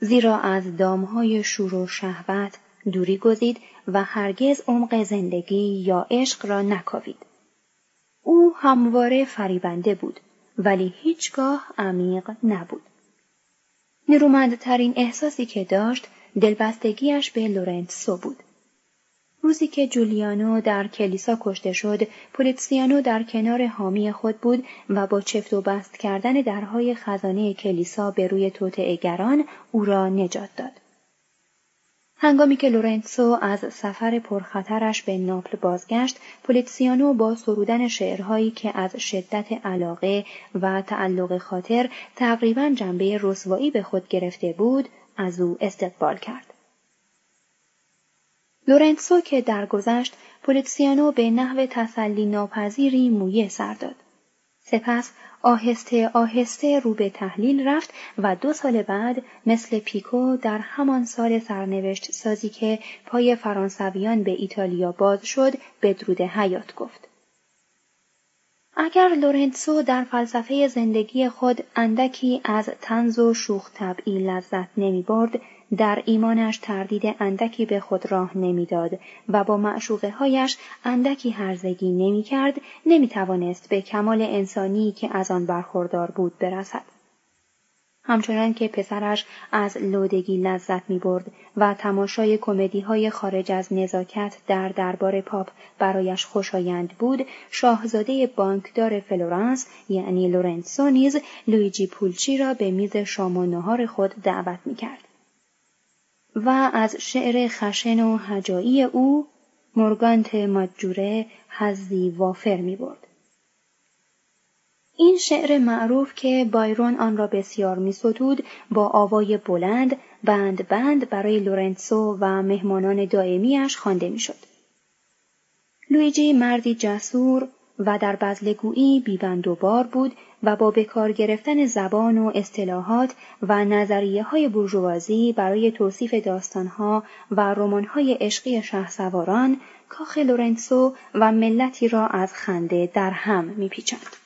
زیرا از دامهای شور و شهوت دوری گزید و هرگز عمق زندگی یا عشق را نکاوید. او همواره فریبنده بود ولی هیچگاه عمیق نبود. نیرومندترین احساسی که داشت دلبستگیش به لورنسو بود. روزی که جولیانو در کلیسا کشته شد، پولیتسیانو در کنار حامی خود بود و با چفت و بست کردن درهای خزانه کلیسا به روی توطئهگران او را نجات داد. هنگامی که لورنسو از سفر پرخطرش به ناپل بازگشت، پولیتسیانو با سرودن شعرهایی که از شدت علاقه و تعلق خاطر تقریبا جنبه رسوایی به خود گرفته بود، از او استقبال کرد. لورنسو که درگذشت پولیتسیانو به نحو تسلی ناپذیری مویه سر داد. سپس آهسته آهسته رو به تحلیل رفت و دو سال بعد مثل پیکو در همان سال سرنوشت سازی که پای فرانسویان به ایتالیا باز شد بدرود حیات گفت. اگر لورنسو در فلسفه زندگی خود اندکی از تنز و شوخ طبعی لذت نمی برد، در ایمانش تردید اندکی به خود راه نمی‌داد و با معشوقه هایش اندکی هرزگی نمی کرد نمی توانست به کمال انسانی که از آن برخوردار بود برسد. همچنان که پسرش از لودگی لذت می برد و تماشای کمدی های خارج از نزاکت در دربار پاپ برایش خوشایند بود شاهزاده بانکدار فلورانس یعنی لورنسو نیز لویجی پولچی را به میز شام و نهار خود دعوت می کرد. و از شعر خشن و هجایی او مورگانته ماجوره حظی وافر می برد. این شعر معروف که بایرون آن را بسیار می با آوای بلند بند بند برای لورنسو و مهمانان دائمیش خوانده می‌شد. لویجی مردی جسور و در بذله‌گویی بی‌بند و بار بود و با بکار گرفتن زبان و اصطلاحات و نظریه های بورژوازی برای توصیف داستانها و رمانهای عشقی شهسواران کاخ لورنسو و ملتی را از خنده در هم می‌پیچاند.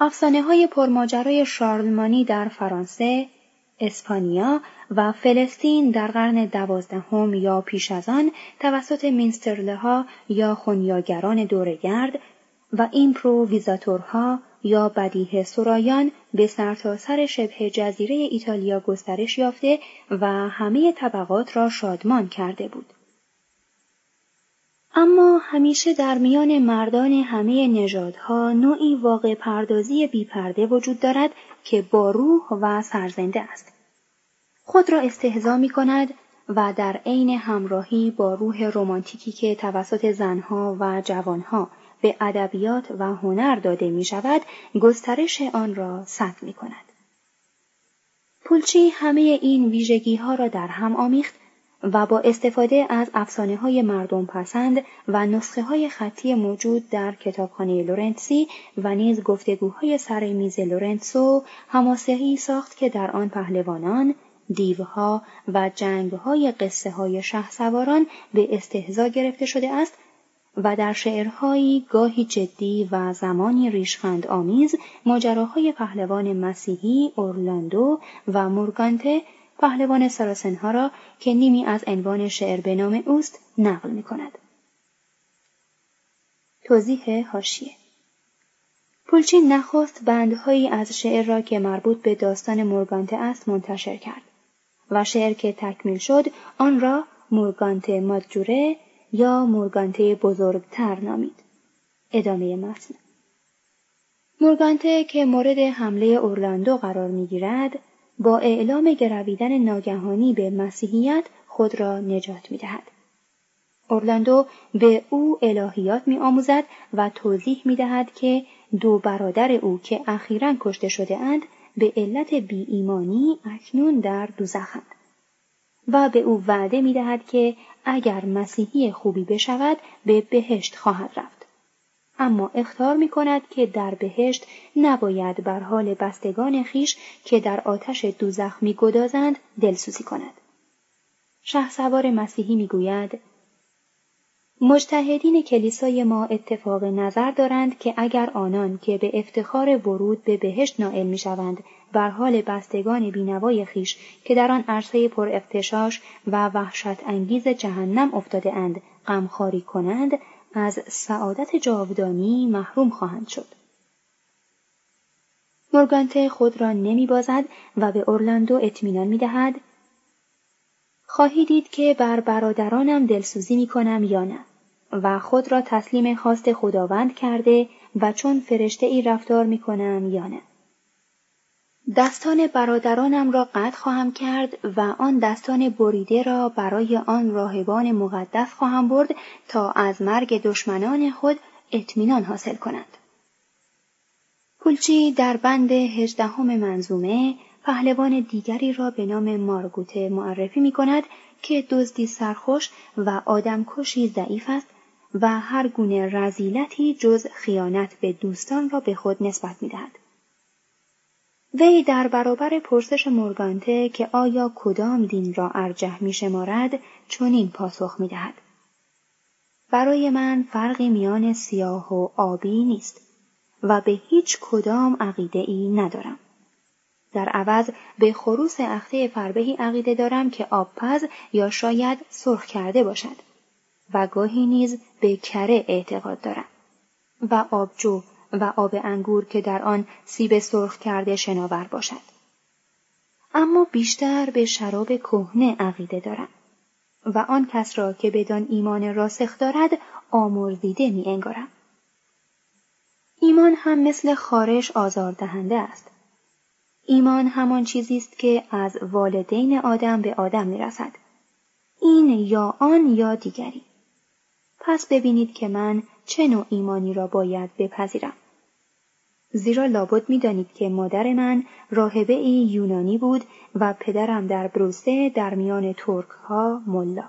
افسانه های پرماجرای شارلمانی در فرانسه، اسپانیا و فلسطین در قرن دوازدهم یا پیش از آن توسط مینسترله ها یا خونیاگران دورگرد و ایمپروویزاتورها یا بدیه سرایان به سرتاسر سر شبه جزیره ایتالیا گسترش یافته و همه طبقات را شادمان کرده بود. اما همیشه در میان مردان همه نژادها نوعی واقع پردازی بیپرده وجود دارد که با روح و سرزنده است. خود را استهزا می کند و در عین همراهی با روح رمانتیکی که توسط زنها و جوانها به ادبیات و هنر داده می شود گسترش آن را سد می کند. پولچی همه این ویژگی ها را در هم آمیخت و با استفاده از افسانه های مردم پسند و نسخه های خطی موجود در کتابخانه لورنسی و نیز گفتگوهای سر میز لورنسو هماسهی ساخت که در آن پهلوانان، دیوها و جنگهای قصه های به استهزا گرفته شده است و در شعرهایی گاهی جدی و زمانی ریشخند آمیز ماجراهای پهلوان مسیحی اورلاندو و مورگانته پهلوان سراسنها را که نیمی از عنوان شعر به نام اوست نقل می کند. توضیح هاشیه پولچین نخست بندهایی از شعر را که مربوط به داستان مورگانته است منتشر کرد و شعر که تکمیل شد آن را مورگانته مادجوره یا مورگانته بزرگتر نامید. ادامه متن مورگانته که مورد حمله اورلاندو قرار می‌گیرد با اعلام گرویدن ناگهانی به مسیحیت خود را نجات می دهد. اورلاندو به او الهیات می آموزد و توضیح می دهد که دو برادر او که اخیرا کشته شده اند به علت بی ایمانی اکنون در دوزخند و به او وعده می دهد که اگر مسیحی خوبی بشود به بهشت خواهد رفت. اما اختار می کند که در بهشت نباید بر حال بستگان خیش که در آتش دوزخ می گدازند دلسوزی کند. شه سوار مسیحی می گوید مجتهدین کلیسای ما اتفاق نظر دارند که اگر آنان که به افتخار ورود به بهشت نائل می شوند بر حال بستگان بینوای خیش که در آن عرصه پر اختشاش و وحشت انگیز جهنم افتاده اند غمخواری کنند از سعادت جاودانی محروم خواهند شد. مورگانته خود را نمی بازد و به اورلاندو اطمینان می دهد خواهی دید که بر برادرانم دلسوزی می کنم یا نه و خود را تسلیم خواست خداوند کرده و چون فرشته ای رفتار می کنم یا نه. دستان برادرانم را قطع خواهم کرد و آن دستان بریده را برای آن راهبان مقدس خواهم برد تا از مرگ دشمنان خود اطمینان حاصل کنند. پولچی در بند هجدهم منظومه پهلوان دیگری را به نام مارگوته معرفی می کند که دزدی سرخوش و آدمکشی ضعیف است و هر گونه رزیلتی جز خیانت به دوستان را به خود نسبت می دهد. وی در برابر پرسش مورگانته که آیا کدام دین را ارجح می شمارد چنین پاسخ می دهد. برای من فرقی میان سیاه و آبی نیست و به هیچ کدام عقیده ای ندارم. در عوض به خروس اخته فربهی عقیده دارم که آبپز یا شاید سرخ کرده باشد و گاهی نیز به کره اعتقاد دارم و آبجو و آب انگور که در آن سیب سرخ کرده شناور باشد. اما بیشتر به شراب کهنه عقیده دارم و آن کس را که بدان ایمان راسخ دارد آمرزیده می انگارم. ایمان هم مثل خارش آزاردهنده است. ایمان همان چیزی است که از والدین آدم به آدم می رسد. این یا آن یا دیگری. پس ببینید که من چه نوع ایمانی را باید بپذیرم. زیرا لابد می‌دانید که مادر من راهبه یونانی بود و پدرم در بروسه در میان ترک ها ملا.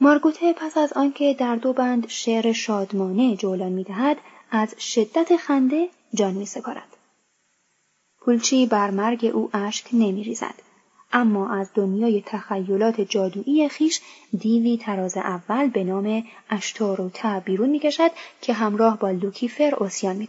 مارگوته پس از آنکه در دو بند شعر شادمانه جولان می‌دهد از شدت خنده جان می سپارد. پولچی بر مرگ او اشک نمی ریزد. اما از دنیای تخیلات جادویی خیش دیوی تراز اول به نام اشتاروتا بیرون می کشد که همراه با لوکیفر اسیان می.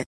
it.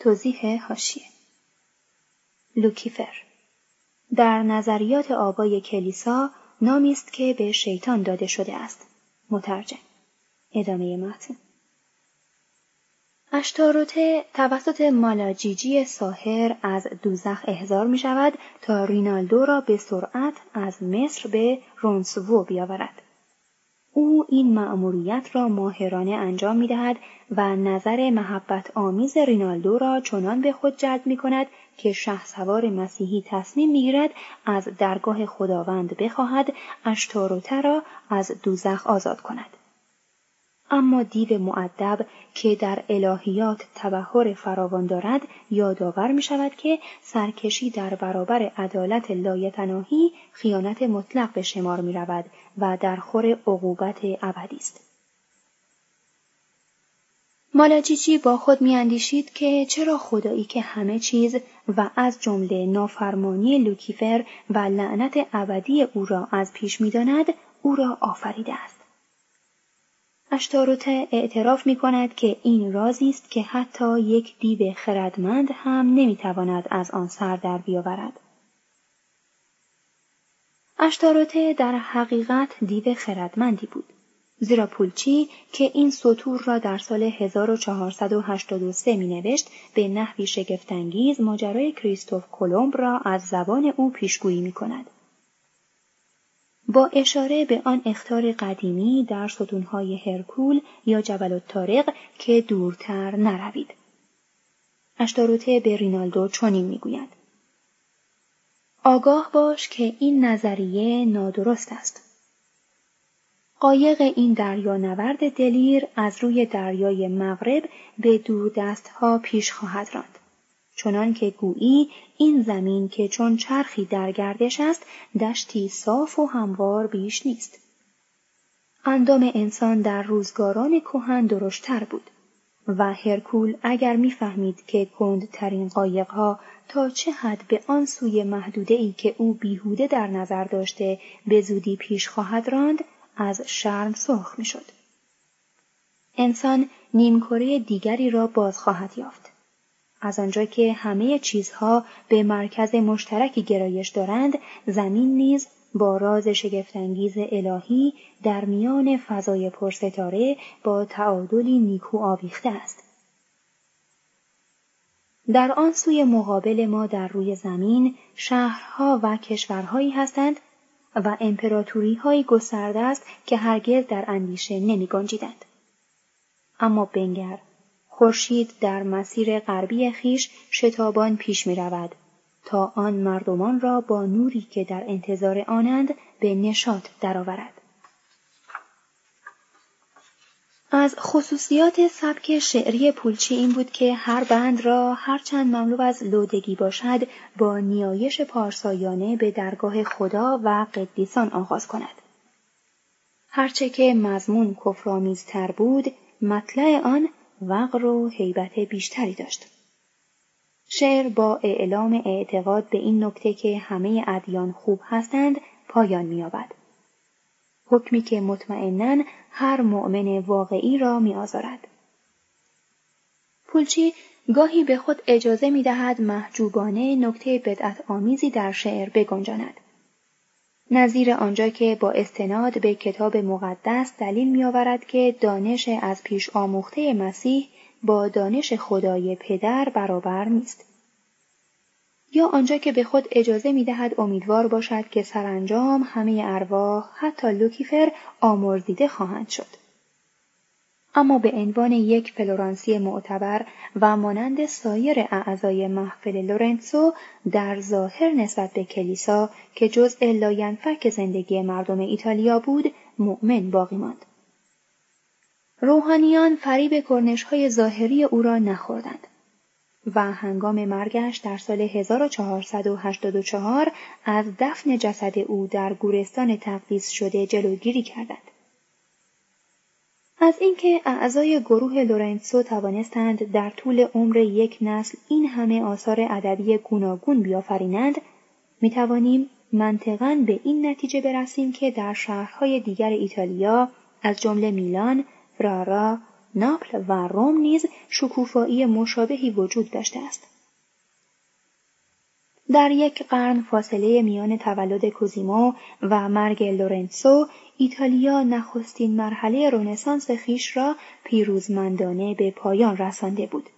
توضیح هاشیه لوکیفر در نظریات آبای کلیسا نامی است که به شیطان داده شده است. مترجم ادامه متن اشتاروته توسط مالاجیجی ساهر از دوزخ احضار می شود تا رینالدو را به سرعت از مصر به رونسوو بیاورد. او این مأموریت را ماهرانه انجام می دهد و نظر محبت آمیز رینالدو را چنان به خود جلب می کند که شهسوار مسیحی تصمیم می‌گیرد از درگاه خداوند بخواهد اشتاروته را از دوزخ آزاد کند. اما دیو معدب که در الهیات تبهر فراوان دارد یادآور می شود که سرکشی در برابر عدالت لایتناهی خیانت مطلق به شمار می رود و در خور عقوبت ابدی است. مالاجیجی با خود میاندیشید که چرا خدایی که همه چیز و از جمله نافرمانی لوکیفر و لعنت ابدی او را از پیش می‌داند او را آفریده است. اشتاروته اعتراف می کند که این رازی است که حتی یک دیو خردمند هم نمی‌تواند از آن سر در بیاورد. اشتاروته در حقیقت دیو خردمندی بود. زیرا پولچی که این سطور را در سال 1483 می نوشت به نحوی شگفتانگیز ماجرای کریستوف کلمب را از زبان او پیشگویی می کند. با اشاره به آن اختار قدیمی در ستونهای هرکول یا جبل الطارق که دورتر نروید. اشتاروته به رینالدو چنین می‌گوید آگاه باش که این نظریه نادرست است. قایق این دریا نورد دلیر از روی دریای مغرب به دوردستها پیش خواهد راند. چنان که گویی این زمین که چون چرخی در گردش است دشتی صاف و هموار بیش نیست. اندام انسان در روزگاران کهن درشتر بود و هرکول اگر می‌فهمید که کندترین قایقها تا چه حد به آن سوی محدوده ای که او بیهوده در نظر داشته به زودی پیش خواهد راند از شرم سرخ می‌شد. انسان نیمکره دیگری را باز خواهد یافت. از آنجا که همه چیزها به مرکز مشترکی گرایش دارند، زمین نیز با راز شگفتانگیز الهی در میان فضای پرستاره با تعادلی نیکو آویخته است. در آن سوی مقابل ما در روی زمین شهرها و کشورهایی هستند و امپراتوری های گسترده است که هرگز در اندیشه نمی گنجیدند. اما بنگر خورشید در مسیر غربی خیش شتابان پیش می رود تا آن مردمان را با نوری که در انتظار آنند به نشاط درآورد. از خصوصیات سبک شعری پولچی این بود که هر بند را هرچند مملو از لودگی باشد با نیایش پارسایانه به درگاه خدا و قدیسان آغاز کند. هرچه که مضمون کفرآمیزتر بود مطلع آن وقر و حیبت بیشتری داشت. شعر با اعلام اعتقاد به این نکته که همه ادیان خوب هستند پایان می‌یابد. حکمی که مطمئنا هر مؤمن واقعی را میآزارد. پولچی گاهی به خود اجازه می دهد محجوبانه نکته بدعت آمیزی در شعر بگنجاند. نظیر آنجا که با استناد به کتاب مقدس دلیل می آورد که دانش از پیش آموخته مسیح با دانش خدای پدر برابر نیست. یا آنجا که به خود اجازه می دهد امیدوار باشد که سرانجام همه ارواح حتی لوکیفر آمرزیده خواهند شد. اما به عنوان یک فلورانسی معتبر و مانند سایر اعضای محفل لورنسو در ظاهر نسبت به کلیسا که جزء لاینفک زندگی مردم ایتالیا بود مؤمن باقی ماند. روحانیان فریب کرنش های ظاهری او را نخوردند. و هنگام مرگش در سال 1484 از دفن جسد او در گورستان تقدیس شده جلوگیری کردند. از اینکه اعضای گروه لورنسو توانستند در طول عمر یک نسل این همه آثار ادبی گوناگون بیافرینند می توانیم منطقا به این نتیجه برسیم که در شهرهای دیگر ایتالیا از جمله میلان، فرارا، ناپل و روم نیز شکوفایی مشابهی وجود داشته است. در یک قرن فاصله میان تولد کوزیمو و مرگ لورنسو ایتالیا نخستین مرحله رنسانس خیش را پیروزمندانه به پایان رسانده بود.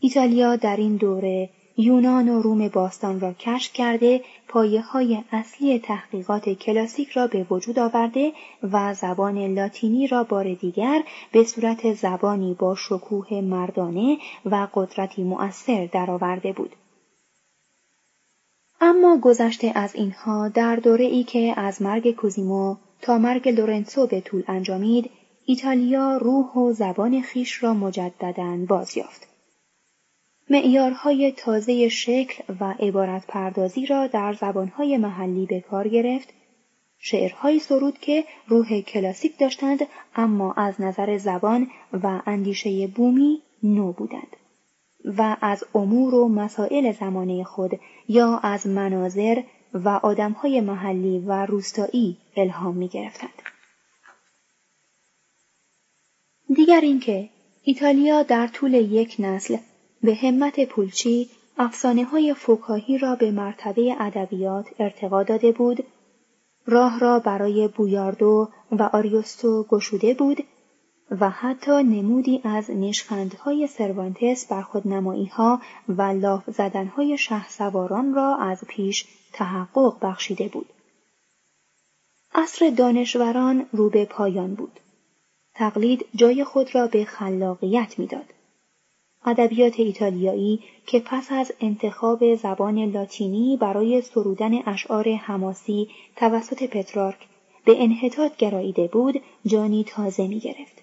ایتالیا در این دوره یونان و روم باستان را کشف کرده پایه های اصلی تحقیقات کلاسیک را به وجود آورده و زبان لاتینی را بار دیگر به صورت زبانی با شکوه مردانه و قدرتی مؤثر درآورده بود. اما گذشته از اینها در دوره ای که از مرگ کوزیمو تا مرگ لورنسو به طول انجامید، ایتالیا روح و زبان خیش را مجددا بازیافت. معیارهای تازه شکل و عبارت پردازی را در زبانهای محلی به کار گرفت، شعرهایی سرود که روح کلاسیک داشتند اما از نظر زبان و اندیشه بومی نو بودند و از امور و مسائل زمانه خود یا از مناظر و آدمهای محلی و روستایی الهام می گرفتند. دیگر اینکه ایتالیا در طول یک نسل به همت پولچی افسانه های فکاهی را به مرتبه ادبیات ارتقا داده بود راه را برای بویاردو و آریوستو گشوده بود و حتی نمودی از نشخندهای سروانتس بر ها و لاف زدنهای شه سواران را از پیش تحقق بخشیده بود. عصر دانشوران رو به پایان بود. تقلید جای خود را به خلاقیت می‌داد. ادبیات ایتالیایی که پس از انتخاب زبان لاتینی برای سرودن اشعار حماسی توسط پترارک به انحطاط گراییده بود جانی تازه می گرفت.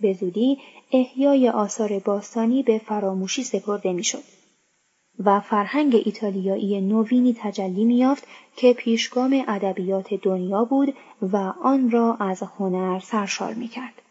به زودی احیای آثار باستانی به فراموشی سپرده می‌شد و فرهنگ ایتالیایی نوینی تجلی میافت که پیشگام ادبیات دنیا بود و آن را از هنر سرشار می‌کرد